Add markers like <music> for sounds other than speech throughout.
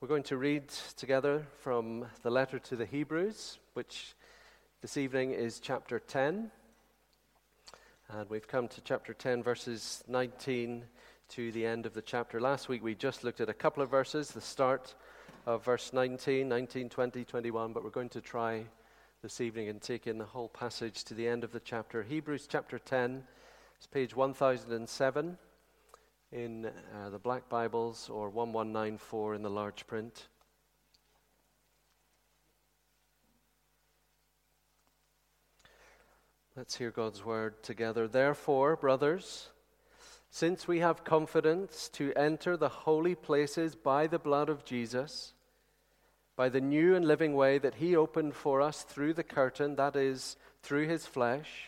We're going to read together from the letter to the Hebrews, which this evening is chapter 10. And we've come to chapter 10, verses 19 to the end of the chapter. Last week we just looked at a couple of verses, the start of verse 19, 19, 20, 21, but we're going to try this evening and take in the whole passage to the end of the chapter. Hebrews chapter 10, it's page 1007 in uh, the black Bibles or 1194 in the large print. Let's hear God's word together. Therefore, brothers, since we have confidence to enter the holy places by the blood of Jesus, by the new and living way that he opened for us through the curtain, that is, through his flesh,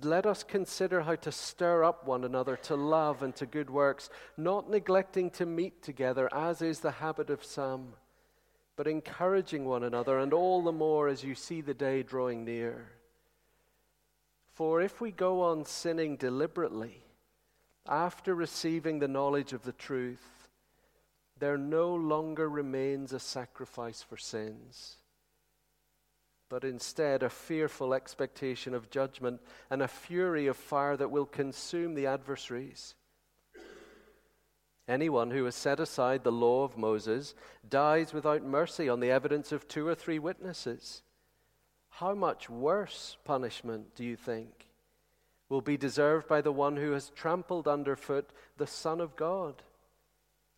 Let us consider how to stir up one another to love and to good works, not neglecting to meet together, as is the habit of some, but encouraging one another, and all the more as you see the day drawing near. For if we go on sinning deliberately, after receiving the knowledge of the truth, there no longer remains a sacrifice for sins but instead a fearful expectation of judgment and a fury of fire that will consume the adversaries. Anyone who has set aside the law of Moses dies without mercy on the evidence of two or three witnesses. How much worse punishment, do you think, will be deserved by the one who has trampled underfoot the Son of God?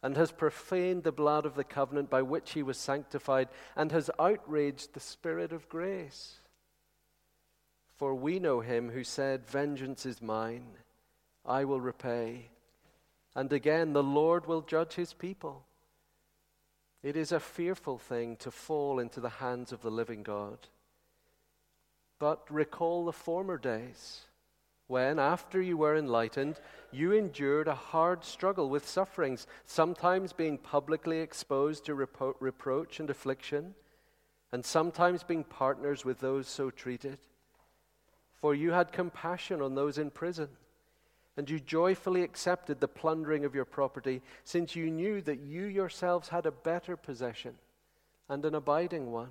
And has profaned the blood of the covenant by which he was sanctified, and has outraged the Spirit of grace. For we know him who said, Vengeance is mine, I will repay. And again, the Lord will judge his people. It is a fearful thing to fall into the hands of the living God. But recall the former days when, after you were enlightened, you endured a hard struggle with sufferings, sometimes being publicly exposed to repro- reproach and affliction, and sometimes being partners with those so treated. For you had compassion on those in prison, and you joyfully accepted the plundering of your property, since you knew that you yourselves had a better possession and an abiding one.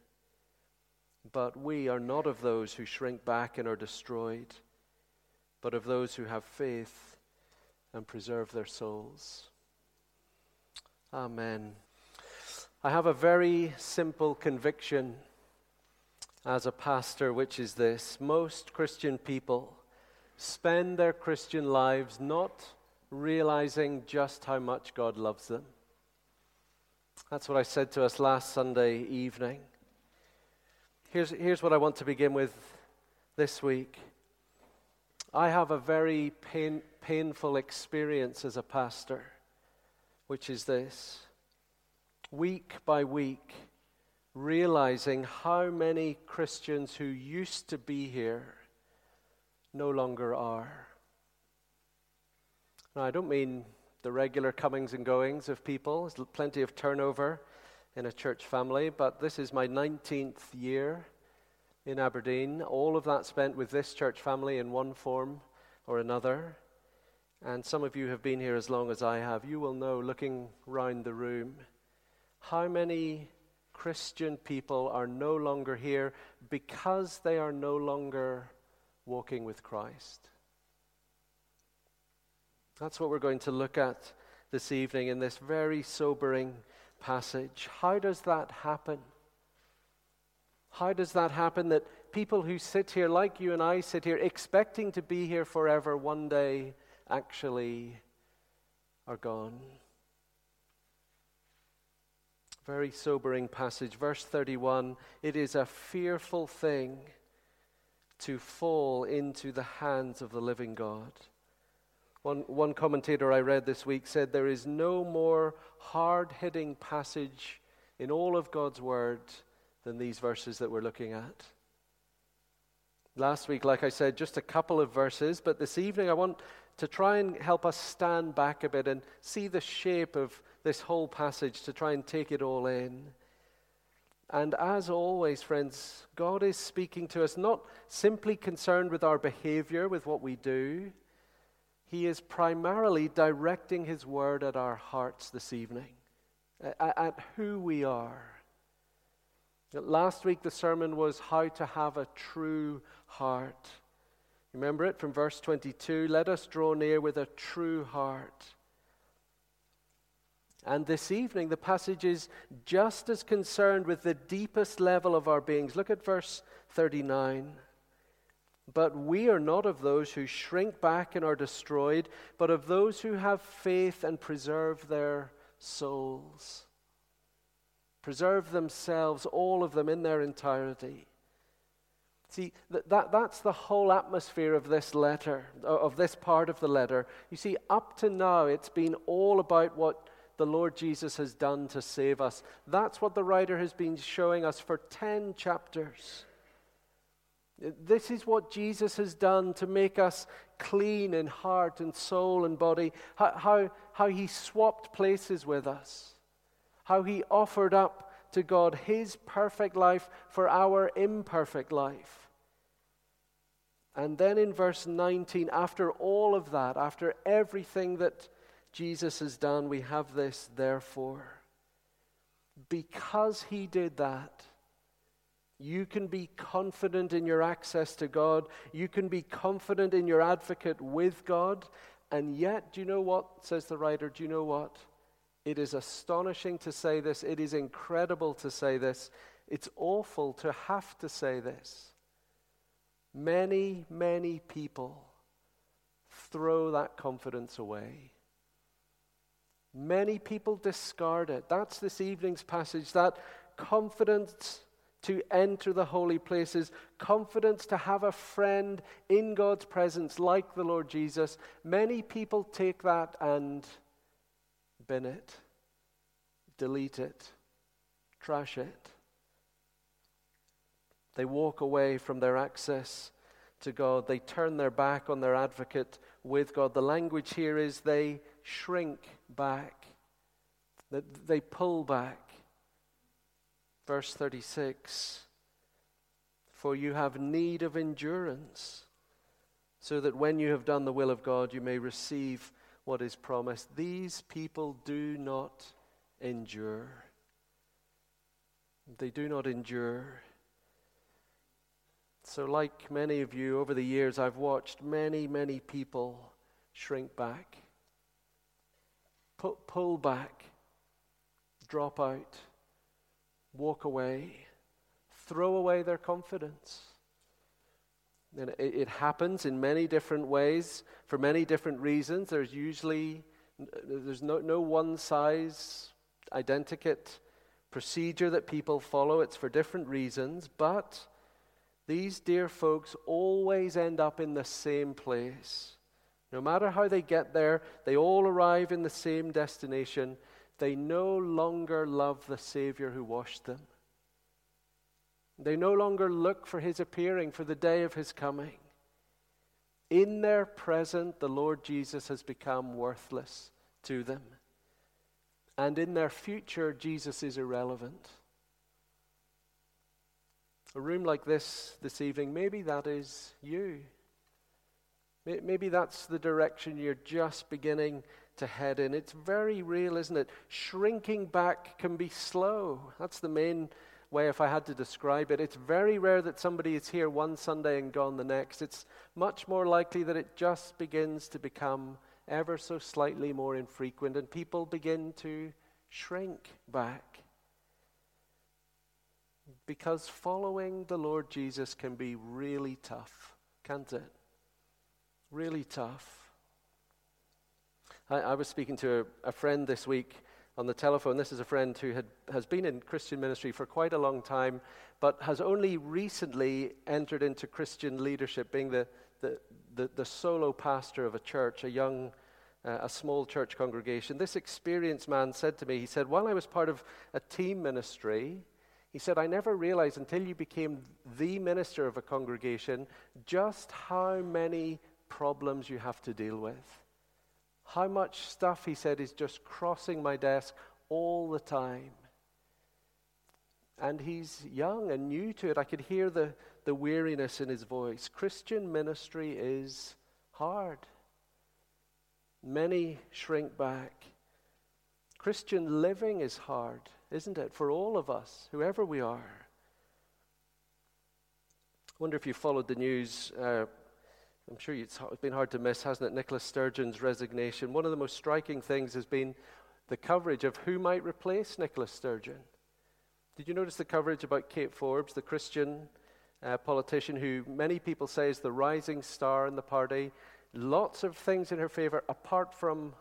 But we are not of those who shrink back and are destroyed, but of those who have faith and preserve their souls. Amen. I have a very simple conviction as a pastor, which is this most Christian people spend their Christian lives not realizing just how much God loves them. That's what I said to us last Sunday evening. Here's, here's what I want to begin with this week. I have a very pain, painful experience as a pastor, which is this week by week, realizing how many Christians who used to be here no longer are. Now, I don't mean the regular comings and goings of people, there's plenty of turnover in a church family, but this is my 19th year in Aberdeen. All of that spent with this church family in one form or another. And some of you have been here as long as I have. You will know, looking round the room, how many Christian people are no longer here because they are no longer walking with Christ. That's what we're going to look at this evening in this very sobering passage. How does that happen? How does that happen that people who sit here, like you and I sit here, expecting to be here forever, one day actually are gone? Very sobering passage. Verse 31 It is a fearful thing to fall into the hands of the living God. One, one commentator I read this week said there is no more hard hitting passage in all of God's Word than these verses that we're looking at. Last week, like I said, just a couple of verses, but this evening I want to try and help us stand back a bit and see the shape of this whole passage to try and take it all in. And as always, friends, God is speaking to us, not simply concerned with our behavior, with what we do. He is primarily directing His word at our hearts this evening, at, who we are. Last week, the sermon was how to have a true heart. Remember it from verse 22 let us draw near with a true heart. And this evening, the passage is just as concerned with the deepest level of our beings. Look at verse 39. But we are not of those who shrink back and are destroyed, but of those who have faith and preserve their souls. Preserve themselves, all of them in their entirety. See, that, that, that's the whole atmosphere of this letter, of this part of the letter. You see, up to now, it's been all about what the Lord Jesus has done to save us. That's what the writer has been showing us for 10 chapters. This is what Jesus has done to make us clean in heart and soul and body, how, how, how he swapped places with us, how he offered up to God his perfect life for our imperfect life. And then in verse 19, after all of that, after everything that Jesus has done, we have this, therefore. Because he did that, you can be confident in your access to God. You can be confident in your advocate with God. And yet, do you know what, says the writer? Do you know what? It is astonishing to say this. It is incredible to say this. It's awful to have to say this. Many, many people throw that confidence away. Many people discard it. That's this evening's passage. That confidence to enter the holy places, confidence to have a friend in God's presence like the Lord Jesus. Many people take that and bin it, delete it, trash it. They walk away from their access to God. They turn their back on their advocate with God. The language here is they shrink back, that they pull back. Verse 36 For you have need of endurance, so that when you have done the will of God, you may receive what is promised. These people do not endure. They do not endure. So, like many of you, over the years, I've watched many, many people shrink back, pull back, drop out, walk away, throw away their confidence. And it, it happens in many different ways for many different reasons. There's usually there's no, no one size identikit procedure that people follow. It's for different reasons, but these dear folks always end up in the same place. No matter how they get there, they all arrive in the same destination. They no longer love the Savior who washed them. They no longer look for his appearing, for the day of his coming. In their present, the Lord Jesus has become worthless to them. And in their future, Jesus is irrelevant. A room like this this evening, maybe that is you. Maybe that's the direction you're just beginning to head in. It's very real, isn't it? Shrinking back can be slow. That's the main way, if I had to describe it. It's very rare that somebody is here one Sunday and gone the next. It's much more likely that it just begins to become ever so slightly more infrequent, and people begin to shrink back. Because following the Lord Jesus can be really tough, can't it? Really tough. I, I was speaking to a, a, friend this week on the telephone. This is a friend who had, has been in Christian ministry for quite a long time, but has only recently entered into Christian leadership, being the, the, the, the solo pastor of a church, a young uh, a small church congregation. This experienced man said to me, he said, While I was part of a team ministry, he said, I never realized until you became the minister of a congregation just how many problems you have to deal with. How much stuff, he said, is just crossing my desk all the time. And he's young and new to it. I could hear the, the weariness in his voice. Christian ministry is hard. Many shrink back. Christian living is hard isn't it, for all of us, whoever we are? I wonder if you followed the news. Uh, I'm sure it's been hard to miss, hasn't it? Nicola Sturgeon's resignation. One of the most striking things has been the coverage of who might replace Nicola Sturgeon. Did you notice the coverage about Kate Forbes, the Christian uh, politician who many people say is the rising star in the party? Lots of things in her favor, apart from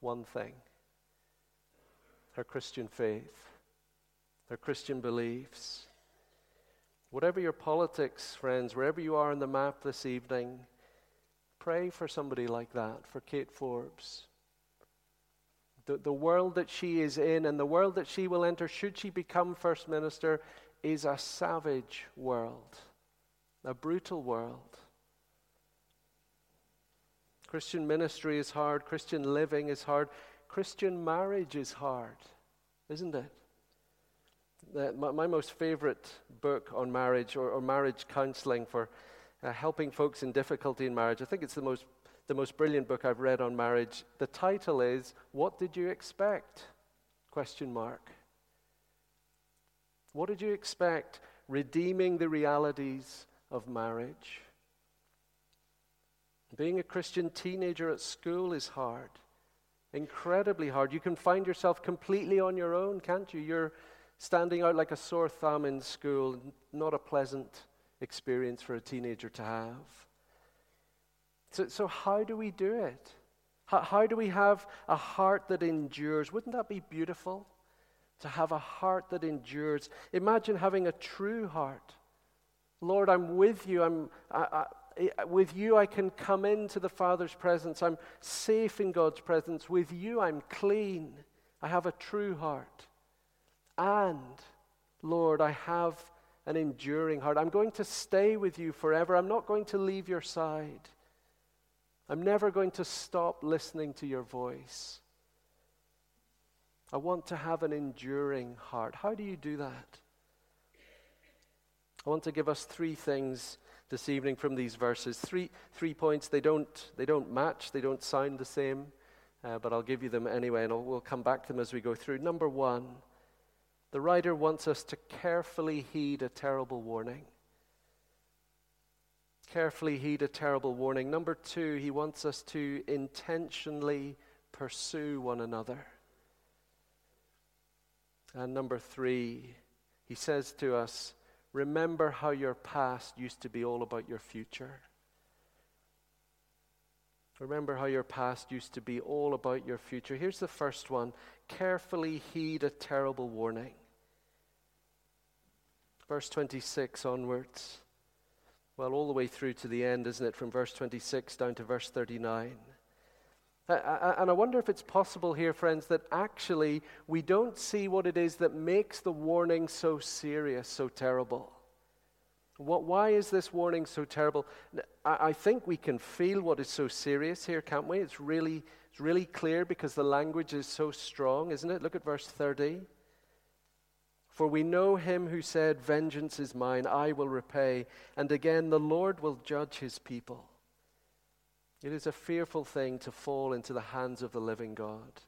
one thing her Christian faith her Christian beliefs. Whatever your politics, friends, wherever you are on the map this evening, pray for somebody like that, for Kate Forbes. The, the world that she is in and the world that she will enter, should she become First Minister, is a savage world, a brutal world. Christian ministry is hard, Christian living is hard, Christian marriage is hard, isn't it? the, my, my, most favorite book on marriage or, or marriage counseling for uh, helping folks in difficulty in marriage. I think it's the most, the most brilliant book I've read on marriage. The title is What Did You Expect? Question mark. What did you expect? Redeeming the realities of marriage. Being a Christian teenager at school is hard, incredibly hard. You can find yourself completely on your own, can't you? You're standing out like a sore thumb in school, not a pleasant experience for a teenager to have. So, so how do we do it? How, how do we have a heart that endures? Wouldn't that be beautiful? To have a heart that endures. Imagine having a true heart. Lord, I'm with you. I'm, I, I, with you, I can come into the Father's presence. I'm safe in God's presence. With you, I'm clean. I have a true heart. And, Lord, I have an enduring heart. I'm going to stay with you forever. I'm not going to leave your side. I'm never going to stop listening to your voice. I want to have an enduring heart. How do you do that? I want to give us three things this evening from these verses. Three, three points. They don't, they don't match, they don't sound the same, uh, but I'll give you them anyway, and I'll, we'll come back to them as we go through. Number one, the writer wants us to carefully heed a terrible warning. Carefully heed a terrible warning. Number two, he wants us to intentionally pursue one another. And number three, he says to us, remember how your past used to be all about your future. Remember how your past used to be all about your future. Here's the first one carefully heed a terrible warning. Verse 26 onwards. Well, all the way through to the end, isn't it? From verse 26 down to verse 39. And I wonder if it's possible here, friends, that actually we don't see what it is that makes the warning so serious, so terrible. What, why is this warning so terrible? I, I think we can feel what is so serious here, can't we? It's really, it's really clear because the language is so strong, isn't it? Look at verse 30. For we know him who said, Vengeance is mine, I will repay. And again, the Lord will judge his people. It is a fearful thing to fall into the hands of the living God.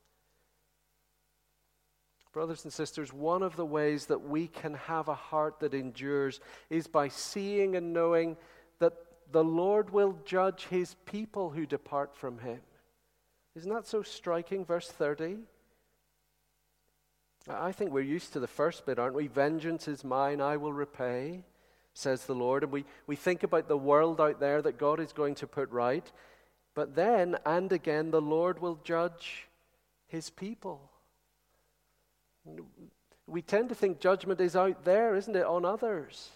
Brothers and sisters, one of the ways that we can have a heart that endures is by seeing and knowing that the Lord will judge his people who depart from him. Isn't that so striking? Verse 30. I think we're used to the first bit, aren't we? Vengeance is mine, I will repay, says the Lord. And we, we think about the world out there that God is going to put right. But then and again, the Lord will judge his people. We tend to think judgment is out there, isn't it, on others.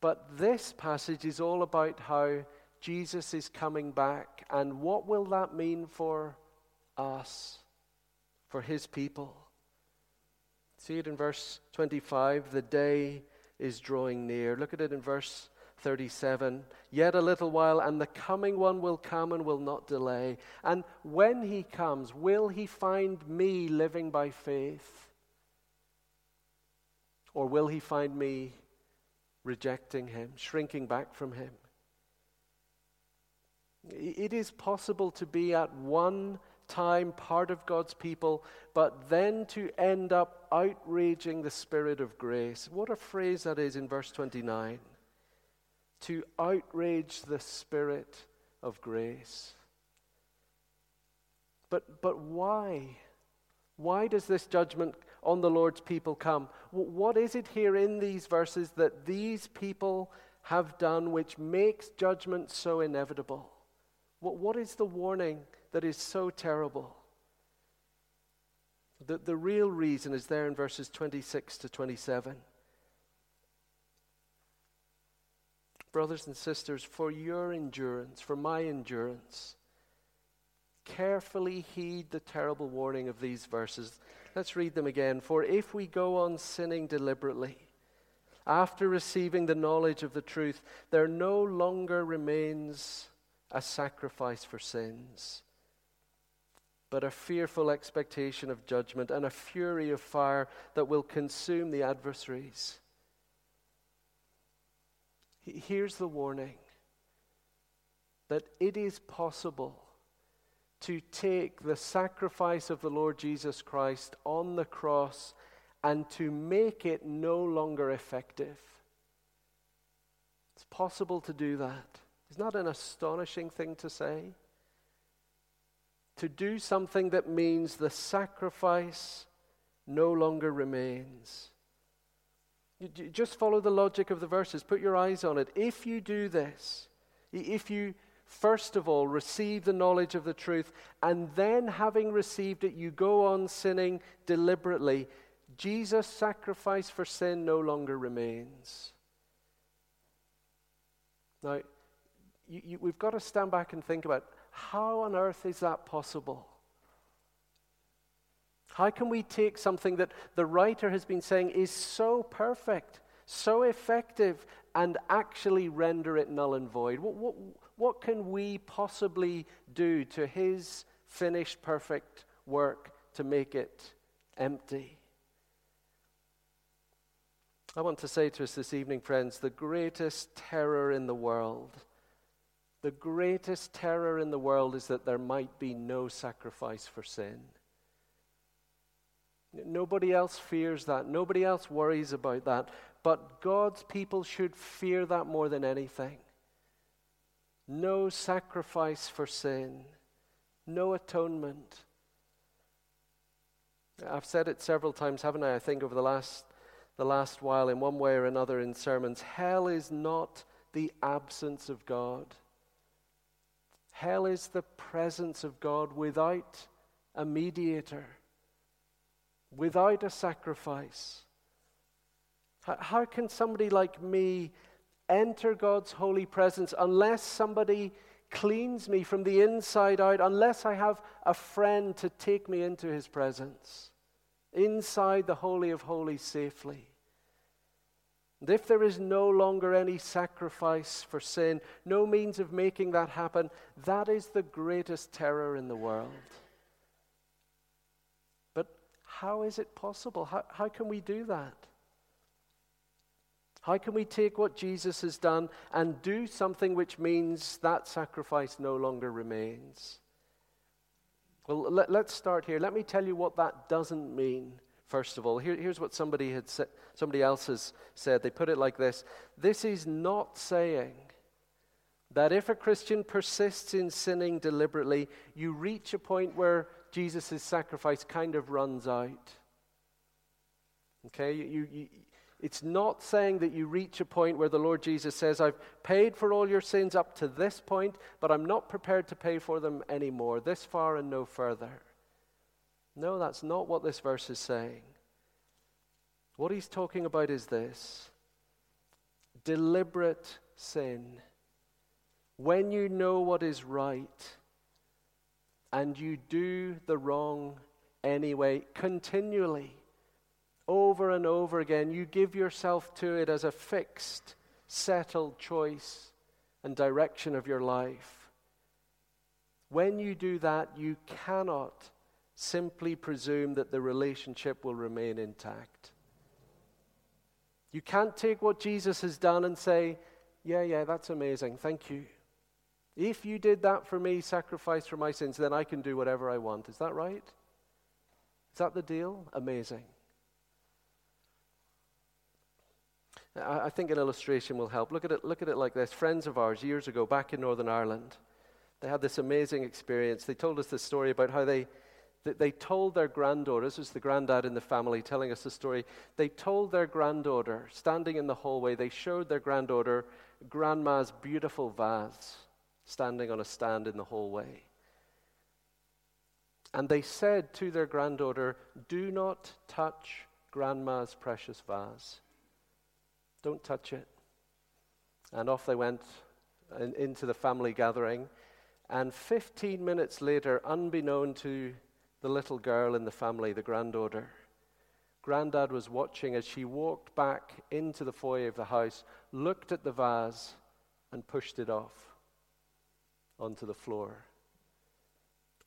But this passage is all about how Jesus is coming back and what will that mean for us, for his people. See it in verse 25 the day is drawing near. Look at it in verse 37 Yet a little while, and the coming one will come and will not delay. And when he comes, will he find me living by faith? Or will he find me rejecting him, shrinking back from him? It is possible to be at one time part of God's people, but then to end up outraging the Spirit of grace. What a phrase that is in verse 29 to outrage the Spirit of grace. But, but why? Why does this judgment on the Lord's people come? What is it here in these verses that these people have done which makes judgment so inevitable? What, what is the warning that is so terrible? The, the real reason is there in verses 26 to 27. Brothers and sisters, for your endurance, for my endurance, carefully heed the terrible warning of these verses. Let's read them again. For if we go on sinning deliberately, after receiving the knowledge of the truth, there no longer remains a sacrifice for sins, but a fearful expectation of judgment and a fury of fire that will consume the adversaries. Here's the warning that it is possible to take the sacrifice of the Lord Jesus Christ on the cross and to make it no longer effective. It's possible to do that. Isn't that an astonishing thing to say? To do something that means the sacrifice no longer remains. Just follow the logic of the verses. Put your eyes on it. If you do this, if you first of all receive the knowledge of the truth, and then having received it, you go on sinning deliberately, Jesus' sacrifice for sin no longer remains. Now, you, you, we've got to stand back and think about how on earth is that possible? How can we take something that the writer has been saying is so perfect, so effective, and actually render it null and void? What, what, what can we possibly do to his finished perfect work to make it empty? I want to say to us this evening, friends, the greatest terror in the world, the greatest terror in the world is that there might be no sacrifice for sin. Nobody else fears that. Nobody else worries about that. But God's people should fear that more than anything. No sacrifice for sin, no atonement. I've said it several times, haven't I? I think over the last, the last while, in one way or another, in sermons. Hell is not the absence of God, hell is the presence of God without a mediator without a sacrifice. How can somebody like me enter God's holy presence unless somebody cleans me from the inside out, unless I have a friend to take me into his presence, inside the Holy of Holies safely? And if there is no longer any sacrifice for sin, no means of making that happen, that is the greatest terror in the world. How is it possible? How, how can we do that? How can we take what Jesus has done and do something which means that sacrifice no longer remains? Well, let, us start here. Let me tell you what that doesn't mean. First of all, here, here's what somebody had sa- somebody else has said. They put it like this: This is not saying that if a Christian persists in sinning deliberately, you reach a point where Jesus' sacrifice kind of runs out. Okay? You, you, it's not saying that you reach a point where the Lord Jesus says, I've paid for all your sins up to this point, but I'm not prepared to pay for them anymore, this far and no further. No, that's not what this verse is saying. What he's talking about is this deliberate sin. When you know what is right and you do the wrong anyway, continually, over and over again, you give yourself to it as a fixed, settled choice and direction of your life. When you do that, you cannot simply presume that the relationship will remain intact. You can't take what Jesus has done and say, Yeah, yeah, that's amazing. Thank you. If you did that for me, sacrifice for my sins, then I can do whatever I want. Is that right? Is that the deal? Amazing. I think an illustration will help. Look at it, look at it like this. Friends of ours years ago, back in Northern Ireland, they had this amazing experience. They told us this story about how they they told their granddaughter, this was the granddad in the family telling us the story. They told their granddaughter, standing in the hallway, they showed their granddaughter grandma's beautiful vase standing on a stand in the hallway. And they said to their granddaughter, Do not touch grandma's precious vase. Don't touch it. And off they went in, into the family gathering. And 15 minutes later, unbeknown to the little girl in the family, the granddaughter. Granddad was watching as she walked back into the foyer of the house, looked at the vase, and pushed it off onto the floor.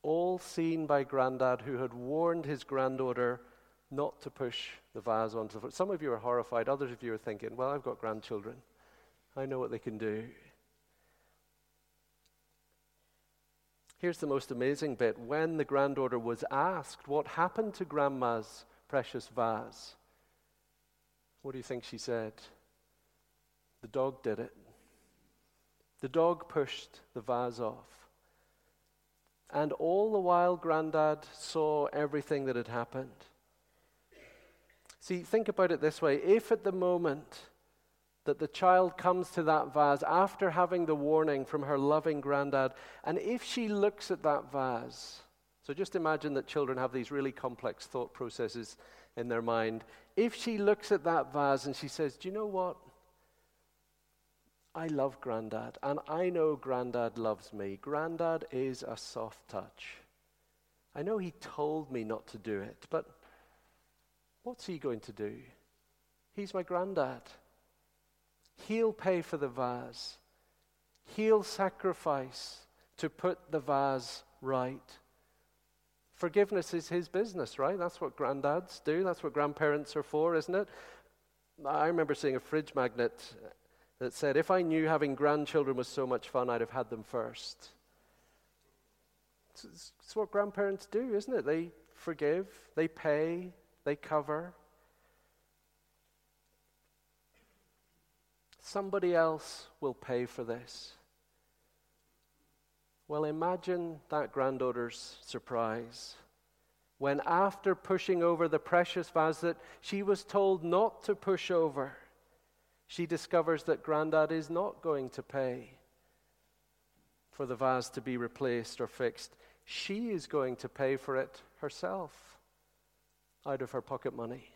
All seen by Grandad, who had warned his granddaughter not to push the vase onto the floor. Some of you are horrified, others of you are thinking, well, I've got grandchildren. I know what they can do. Here's the most amazing bit. When the granddaughter was asked what happened to grandma's precious vase, what do you think she said? The dog did it. The dog pushed the vase off. And all the while, Grandad saw everything that had happened. See, think about it this way. If at the moment that the child comes to that vase after having the warning from her loving granddad. And if she looks at that vase, so just imagine that children have these really complex thought processes in their mind. If she looks at that vase and she says, Do you know what? I love Grandad, and I know Grandad loves me. Grandad is a soft touch. I know he told me not to do it, but what's he going to do? He's my granddad. He'll pay for the vase. He'll sacrifice to put the vase right. Forgiveness is his business, right? That's what granddads do. That's what grandparents are for, isn't it? I remember seeing a fridge magnet that said, If I knew having grandchildren was so much fun, I'd have had them first. It's, it's what grandparents do, isn't it? They forgive, they pay, they cover. Somebody else will pay for this. Well, imagine that granddaughter's surprise when, after pushing over the precious vase that she was told not to push over, she discovers that Grandad is not going to pay for the vase to be replaced or fixed. She is going to pay for it herself out of her pocket money.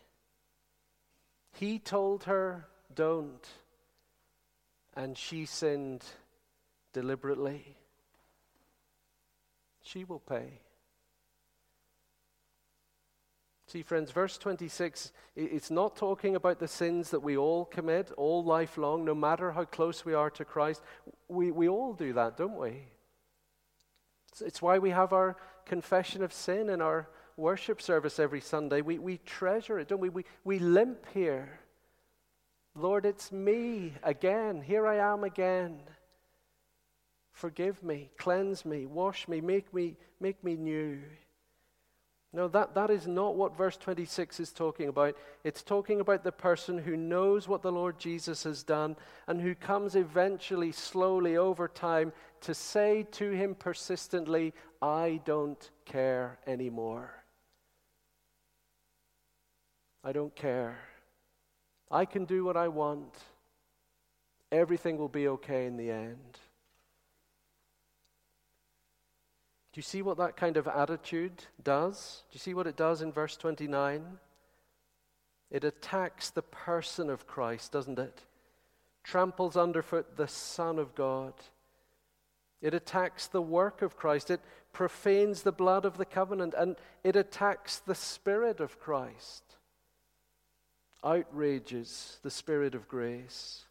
He told her, Don't and she sinned deliberately, she will pay. See, friends, verse 26, it's not talking about the sins that we all commit all life long, no matter how close we are to Christ. We, we all do that, don't we? It's, it's why we have our confession of sin in our worship service every Sunday. We, we treasure it, don't we? we? We limp here Lord, it's me again. Here I am again. Forgive me, cleanse me, wash me, make me, make me new. No, that, that is not what verse 26 is talking about. It's talking about the person who knows what the Lord Jesus has done and who comes eventually, slowly, over time, to say to him persistently, I don't care anymore. I don't care. I can do what I want. Everything will be okay in the end. Do you see what that kind of attitude does? Do you see what it does in verse 29? It attacks the person of Christ, doesn't it? Tramples underfoot the Son of God. It attacks the work of Christ. It profanes the blood of the covenant. And it attacks the Spirit of Christ. Outrages the Spirit of grace.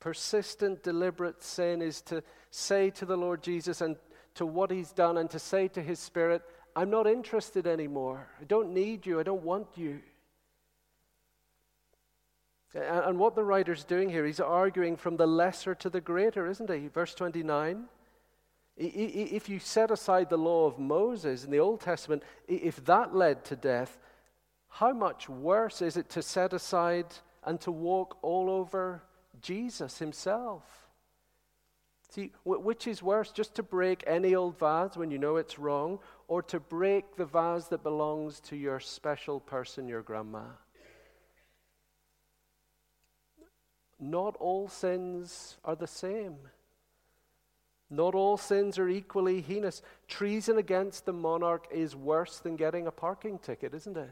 Persistent, deliberate sin is to say to the Lord Jesus and to what he's done and to say to his spirit, I'm not interested anymore. I don't need you. I don't want you. And what the writer's doing here, he's arguing from the lesser to the greater, isn't he? Verse 29. If you set aside the law of Moses in the Old Testament, if that led to death, how much worse is it to set aside and to walk all over Jesus himself. See, which is worse, just to break any old vase when you know it's wrong, or to break the vase that belongs to your special person, your grandma? Not all sins are the same. Not all sins are equally heinous. Treason against the monarch is worse than getting a parking ticket, isn't it?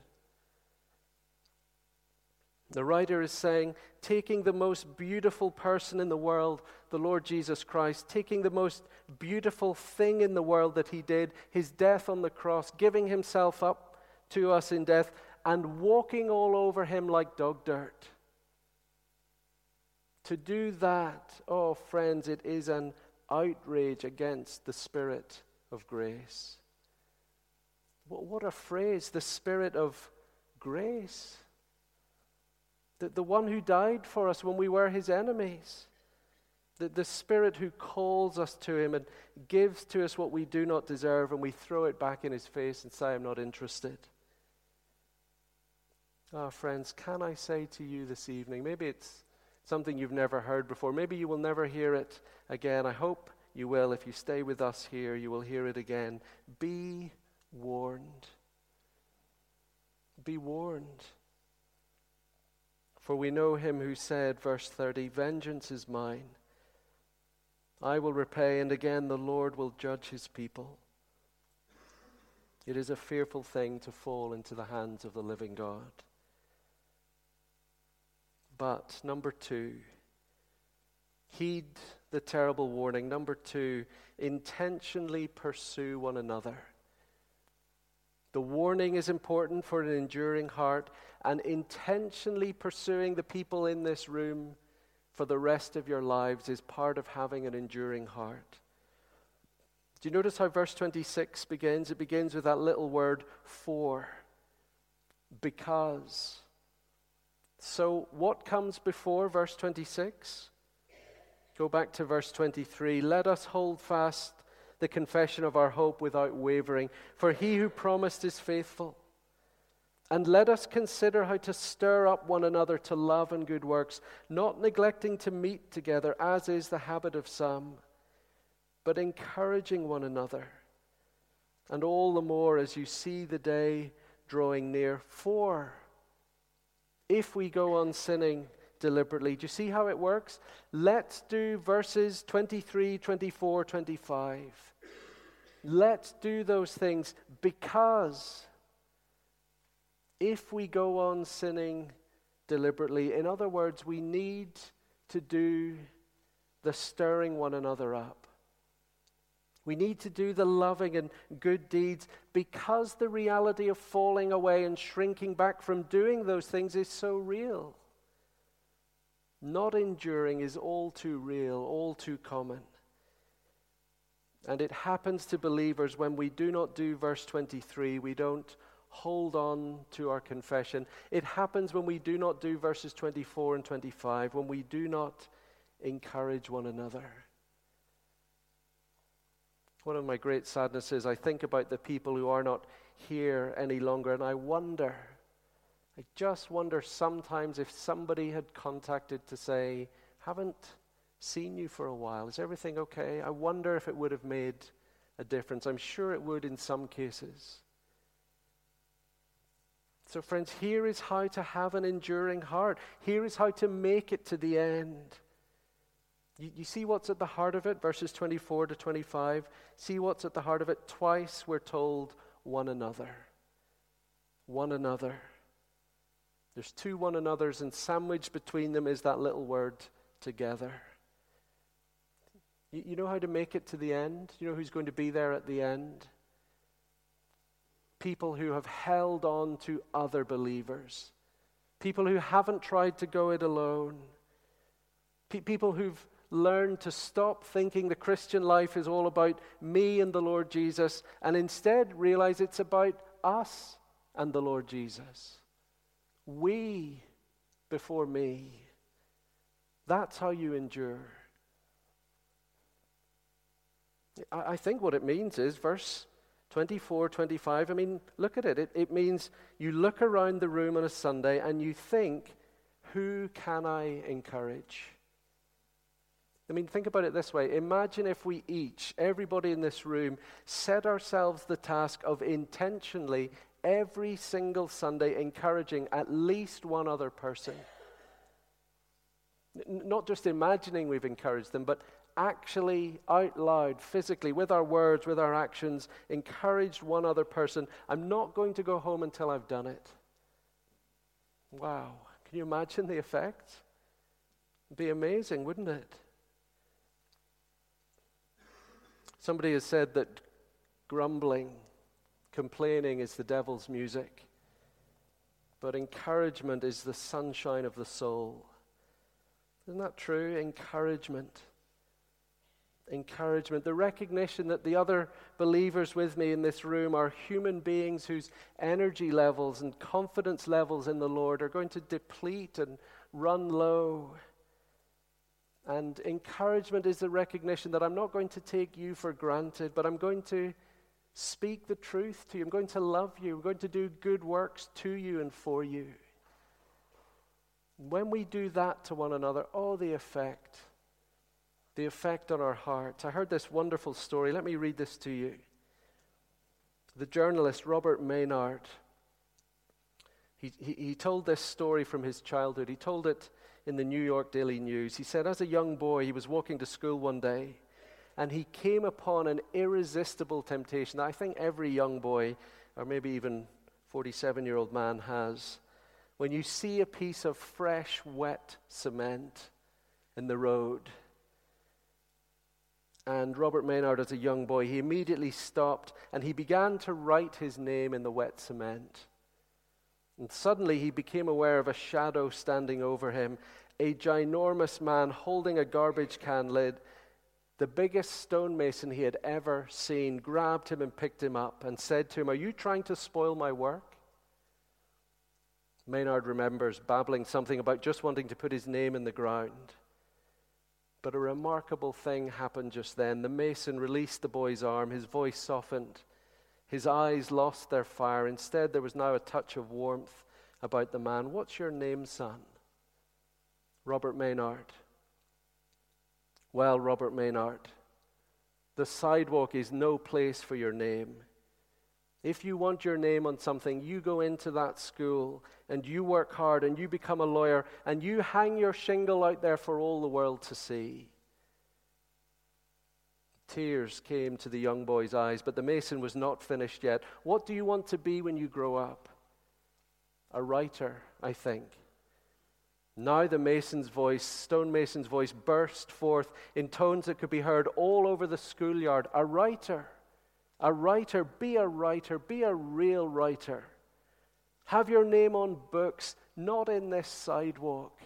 The writer is saying, taking the most beautiful person in the world, the Lord Jesus Christ, taking the most beautiful thing in the world that he did, his death on the cross, giving himself up to us in death, and walking all over him like dog dirt. To do that, oh friends, it is an outrage against the Spirit of grace. What a phrase, the Spirit of grace. The, the one who died for us when we were his enemies. The, the Spirit who calls us to him and gives to us what we do not deserve, and we throw it back in his face and say, I'm not interested. Ah, oh, friends, can I say to you this evening, maybe it's something you've never heard before, maybe you will never hear it again. I hope you will. If you stay with us here, you will hear it again. Be warned. Be warned. For we know him who said, verse 30, Vengeance is mine. I will repay, and again the Lord will judge his people. It is a fearful thing to fall into the hands of the living God. But, number two, heed the terrible warning. Number two, intentionally pursue one another. The warning is important for an enduring heart, and intentionally pursuing the people in this room for the rest of your lives is part of having an enduring heart. Do you notice how verse 26 begins? It begins with that little word for. Because. So, what comes before verse 26? Go back to verse 23. Let us hold fast the confession of our hope without wavering, for he who promised is faithful. And let us consider how to stir up one another to love and good works, not neglecting to meet together, as is the habit of some, but encouraging one another. And all the more as you see the day drawing near. For if we go on sinning deliberately, do you see how it works? Let's do verses 23, 24, 25. Let's do those things because if we go on sinning deliberately. In other words, we need to do the stirring one another up. We need to do the loving and good deeds because the reality of falling away and shrinking back from doing those things is so real. Not enduring is all too real, all too common. And it happens to believers when we do not do verse 23, we don't hold on to our confession. It happens when we do not do verses 24 and 25, when we do not encourage one another. One of my great sadnesses, I think about the people who are not here any longer, and I wonder, I just wonder sometimes if somebody had contacted to say, haven't seen you for a while. Is everything okay? I wonder if it would have made a difference. I'm sure it would in some cases. So, friends, here is how to have an enduring heart. Here is how to make it to the end. You, you, see what's at the heart of it? Verses 24 to 25. See what's at the heart of it? Twice we're told one another. One another. There's two one another's, and sandwiched between them is that little word together. You, you know how to make it to the end? You know who's going to be there at the end? People who have held on to other believers, people who haven't tried to go it alone, Pe- people who've learned to stop thinking the Christian life is all about me and the Lord Jesus and instead realize it's about us and the Lord Jesus. We before me. That's how you endure. I think what it means is verse 24, 25. I mean, look at it. it. It means you look around the room on a Sunday and you think, who can I encourage? I mean, think about it this way. Imagine if we each, everybody in this room, set ourselves the task of intentionally, every single Sunday, encouraging at least one other person. N- not just imagining we've encouraged them, but actually, out loud, physically, with our words, with our actions, encouraged one other person. I'm not going to go home until I've done it. Wow. Can you imagine the effect? It'd be amazing, wouldn't it? Somebody has said that grumbling, complaining is the devil's music, but encouragement is the sunshine of the soul. Isn't that true? Encouragement. Encouragement. The recognition that the other believers with me in this room are human beings whose energy levels and confidence levels in the Lord are going to deplete and run low. And encouragement is the recognition that I'm not going to take you for granted, but I'm going to speak the truth to you. I'm going to love you. I'm going to do good works to you and for you. When we do that to one another, oh, the effect, the effect on our hearts. I heard this wonderful story. Let me read this to you. The journalist Robert Maynard, he, he, he told this story from his childhood. He told it in the New York Daily News. He said, as a young boy, he was walking to school one day and he came upon an irresistible temptation I think every young boy, or maybe even 47 year old man, has. When you see a piece of fresh, wet cement in the road, and Robert Maynard, as a young boy, he immediately stopped and he began to write his name in the wet cement. And suddenly he became aware of a shadow standing over him, a ginormous man holding a garbage can lid. The biggest stonemason he had ever seen grabbed him and picked him up and said to him, Are you trying to spoil my work? Maynard remembers babbling something about just wanting to put his name in the ground. But a remarkable thing happened just then. The mason released the boy's arm, his voice softened. His eyes lost their fire. Instead, there was now a touch of warmth about the man. What's your name, son? Robert Maynard. Well, Robert Maynard, the sidewalk is no place for your name. If you want your name on something, you go into that school and you work hard and you become a lawyer and you hang your shingle out there for all the world to see. Tears came to the young boy's eyes, but the mason was not finished yet. What do you want to be when you grow up? A writer, I think. Now the mason's voice, stonemason's voice, burst forth in tones that could be heard all over the schoolyard. A writer, a writer, be a writer, be a real writer. Have your name on books, not in this sidewalk.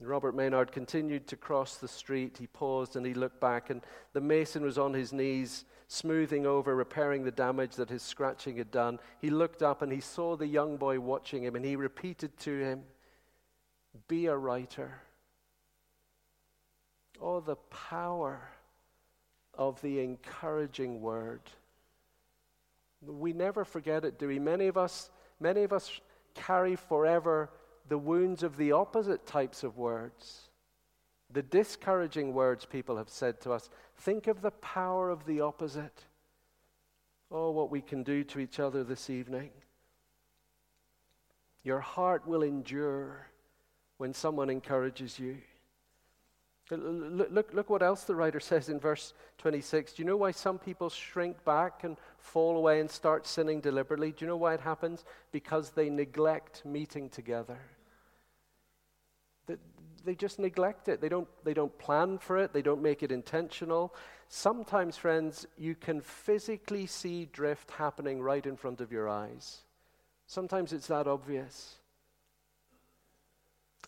Robert Maynard continued to cross the street. He paused and he looked back, and the mason was on his knees, smoothing over, repairing the damage that his scratching had done. He looked up and he saw the young boy watching him, and he repeated to him, Be a writer. Oh, the power of the encouraging word. We never forget it, do we? Many of us, many of us carry forever the wounds of the opposite types of words. The discouraging words people have said to us. Think of the power of the opposite. Oh, what we can do to each other this evening. Your heart will endure when someone encourages you. Look, look, what else the writer <laughs> says in verse 26. Do you know why some people shrink back and fall away and start sinning deliberately? Do you know why it happens? Because they neglect meeting together. They just neglect it. They don't, they don't plan for it, they don't make it intentional. Sometimes, friends, you can physically see drift happening right in front of your eyes. Sometimes it's that obvious.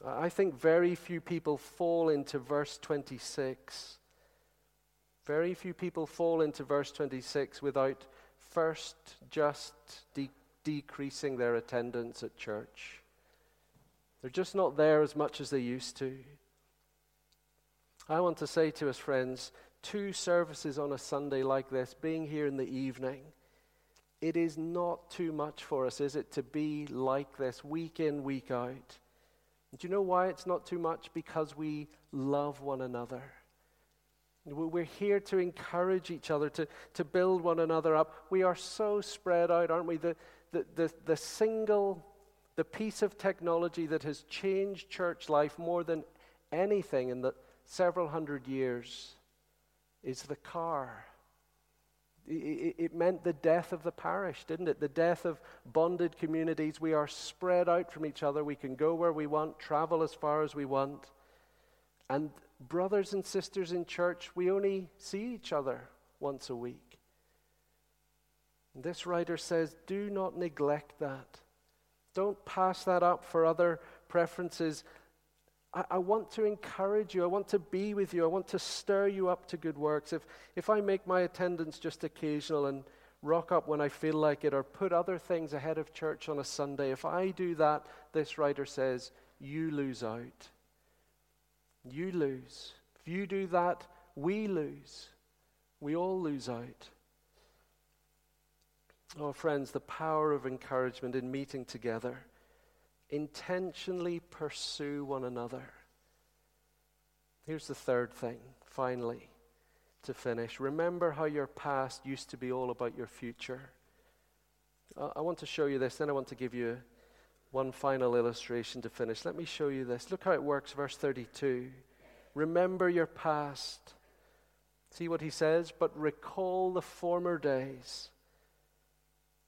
I think very few people fall into verse 26. Very few people fall into verse 26 without first just de- decreasing their attendance at church. They're just not there as much as they used to. I want to say to us, friends, two services on a Sunday like this, being here in the evening, it is not too much for us, is it, to be like this week in, week out? Do you know why it's not too much? Because we love one another. We're here to encourage each other, to, to build one another up. We are so spread out, aren't we? The, the, the, the single, the piece of technology that has changed church life more than anything in the several hundred years is the car. It meant the death of the parish, didn't it? The death of bonded communities. We are spread out from each other. We can go where we want, travel as far as we want. And brothers and sisters in church, we only see each other once a week. This writer says, do not neglect that. Don't pass that up for other preferences. I, I, want to encourage you. I want to be with you. I want to stir you up to good works. If, if I make my attendance just occasional and rock up when I feel like it or put other things ahead of church on a Sunday, if I do that, this writer says, you lose out. You lose. If you do that, we lose. We all lose out. Oh, friends, the power of encouragement in meeting together intentionally pursue one another. Here's the third thing, finally, to finish. Remember how your past used to be all about your future. I want to show you this, then I want to give you one final illustration to finish. Let me show you this. Look how it works, verse 32. Remember your past. See what he says? But recall the former days.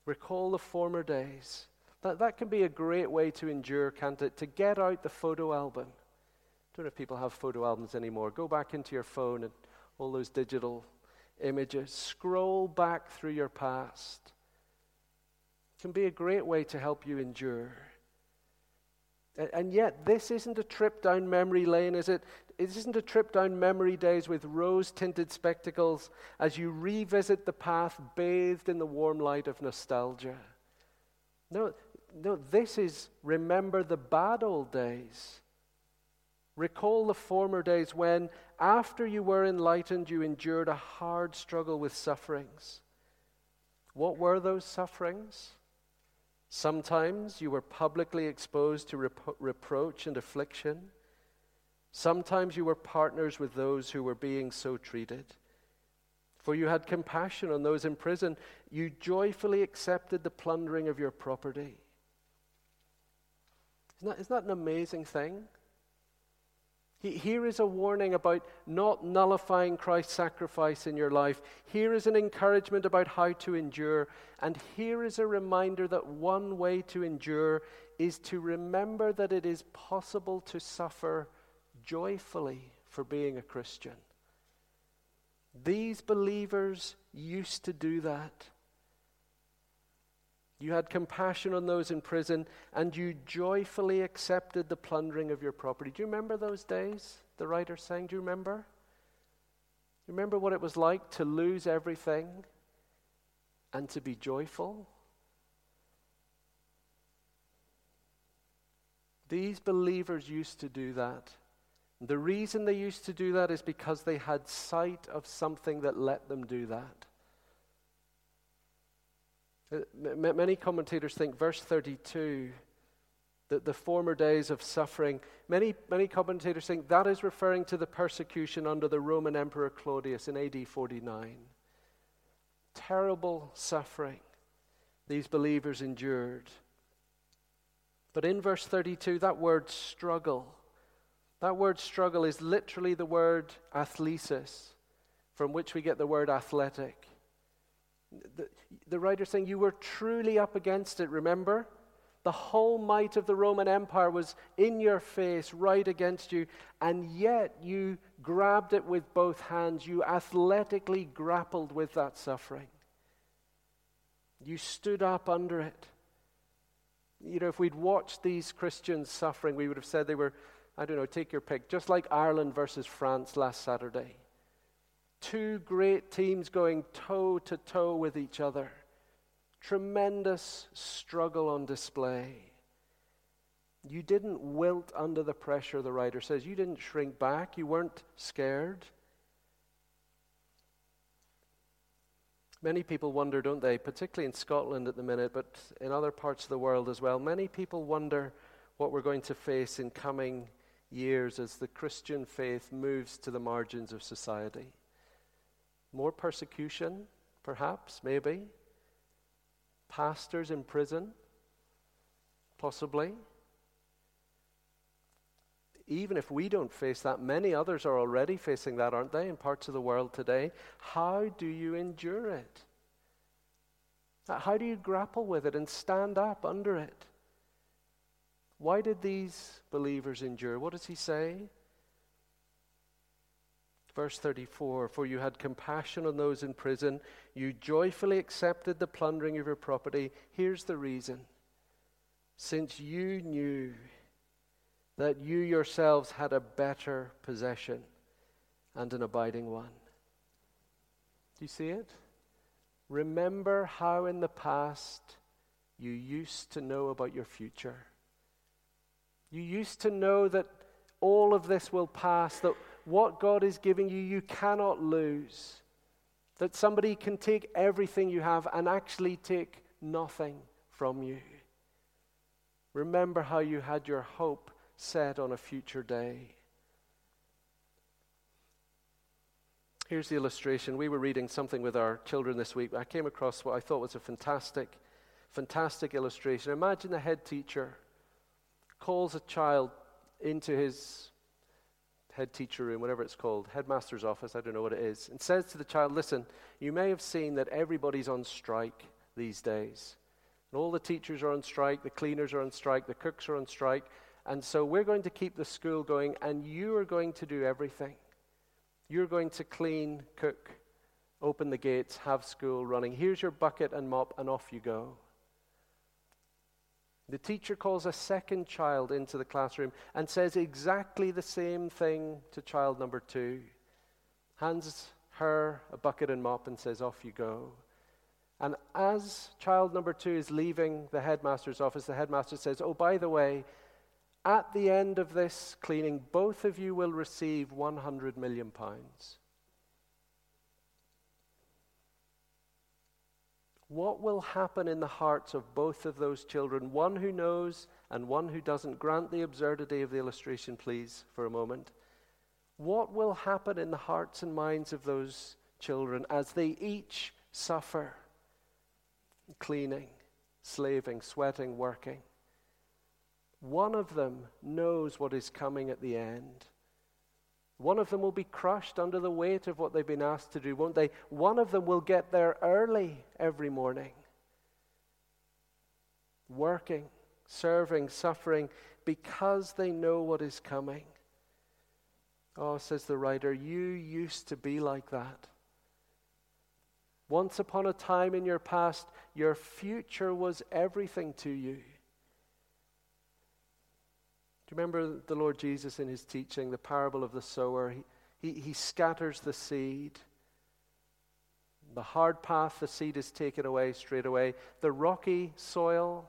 Recall the former days. That, that can be a great way to endure, can't it? To get out the photo album. I don't know if people have photo albums anymore. Go back into your phone and all those digital images. Scroll back through your past. It can be a great way to help you endure. And yet, this isn't a trip down memory lane, is it? It isn't a trip down memory days with rose tinted spectacles as you revisit the path bathed in the warm light of nostalgia. No, no, this is remember the bad old days. Recall the former days when, after you were enlightened, you endured a hard struggle with sufferings. What were those sufferings? Sometimes you were publicly exposed to repro- reproach and affliction. Sometimes you were partners with those who were being so treated. For you had compassion on those in prison. You joyfully accepted the plundering of your property. Isn't that, isn't that an amazing thing? Here is a warning about not nullifying Christ's sacrifice in your life. Here is an encouragement about how to endure. And here is a reminder that one way to endure is to remember that it is possible to suffer joyfully for being a Christian. These believers used to do that. You had compassion on those in prison, and you joyfully accepted the plundering of your property. Do you remember those days? The writer saying, Do you remember? You remember what it was like to lose everything and to be joyful? These believers used to do that. The reason they used to do that is because they had sight of something that let them do that. Uh, many commentators think verse 32, that the former days of suffering, many, many commentators think that is referring to the persecution under the Roman Emperor Claudius in AD 49. Terrible suffering these believers endured. But in verse 32, that word struggle, that word struggle is literally the word athlesis, from which we get the word athletic. The, the writer saying, You were truly up against it, remember? The whole might of the Roman Empire was in your face, right against you, and yet you grabbed it with both hands. You athletically grappled with that suffering. You stood up under it. You know, if we'd watched these Christians suffering, we would have said they were, I don't know, take your pick, just like Ireland versus France last Saturday. Two great teams going toe to toe with each other. Tremendous struggle on display. You didn't wilt under the pressure, the writer says. You didn't shrink back. You weren't scared. Many people wonder, don't they, particularly in Scotland at the minute, but in other parts of the world as well. Many people wonder what we're going to face in coming years as the Christian faith moves to the margins of society. More persecution, perhaps, maybe. Pastors in prison, possibly. Even if we don't face that, many others are already facing that, aren't they, in parts of the world today? How do you endure it? How do you grapple with it and stand up under it? Why did these believers endure? What does he say? Verse 34 For you had compassion on those in prison, you joyfully accepted the plundering of your property. Here's the reason. Since you knew that you yourselves had a better possession and an abiding one. Do you see it? Remember how in the past you used to know about your future. You used to know that all of this will pass, that what God is giving you, you cannot lose. That somebody can take everything you have and actually take nothing from you. Remember how you had your hope set on a future day. Here's the illustration. We were reading something with our children this week. I came across what I thought was a fantastic, fantastic illustration. Imagine a head teacher calls a child into his head teacher room, whatever it's called, headmaster's office, I don't know what it is, and says to the child, Listen, you may have seen that everybody's on strike these days. And all the teachers are on strike, the cleaners are on strike, the cooks are on strike, and so we're going to keep the school going, and you are going to do everything. You're going to clean, cook, open the gates, have school running. Here's your bucket and mop, and off you go. The teacher calls a second child into the classroom and says exactly the same thing to child number two. Hands her a bucket and mop and says, Off you go. And as child number two is leaving the headmaster's office, the headmaster says, Oh, by the way, at the end of this cleaning, both of you will receive 100 million pounds. What will happen in the hearts of both of those children, one who knows and one who doesn't? Grant the absurdity of the illustration, please, for a moment. What will happen in the hearts and minds of those children as they each suffer cleaning, slaving, sweating, working? One of them knows what is coming at the end. One of them will be crushed under the weight of what they've been asked to do, won't they? One of them will get there early every morning, working, serving, suffering, because they know what is coming. Oh, says the writer, you used to be like that. Once upon a time in your past, your future was everything to you. Do you remember the Lord Jesus in his teaching, the parable of the sower? He, he, he scatters the seed. The hard path, the seed is taken away straight away. The rocky soil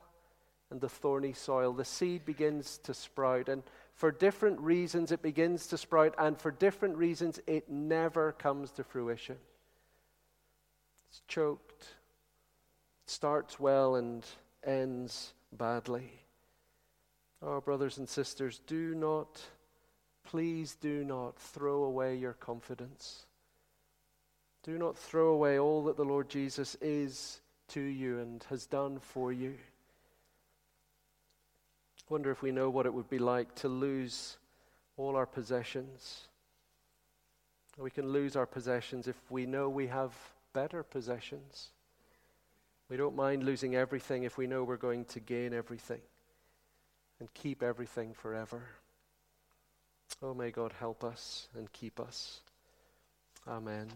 and the thorny soil, the seed begins to sprout. And for different reasons, it begins to sprout, and for different reasons, it never comes to fruition. It's choked, starts well and ends badly. Oh, brothers and sisters, do not, please do not throw away your confidence. Do not throw away all that the Lord Jesus is to you and has done for you. Wonder if we know what it would be like to lose all our possessions. We can lose our possessions if we know we have better possessions. We don't mind losing everything if we know we're going to gain everything and keep everything forever. Oh, may God help us and keep us. Amen.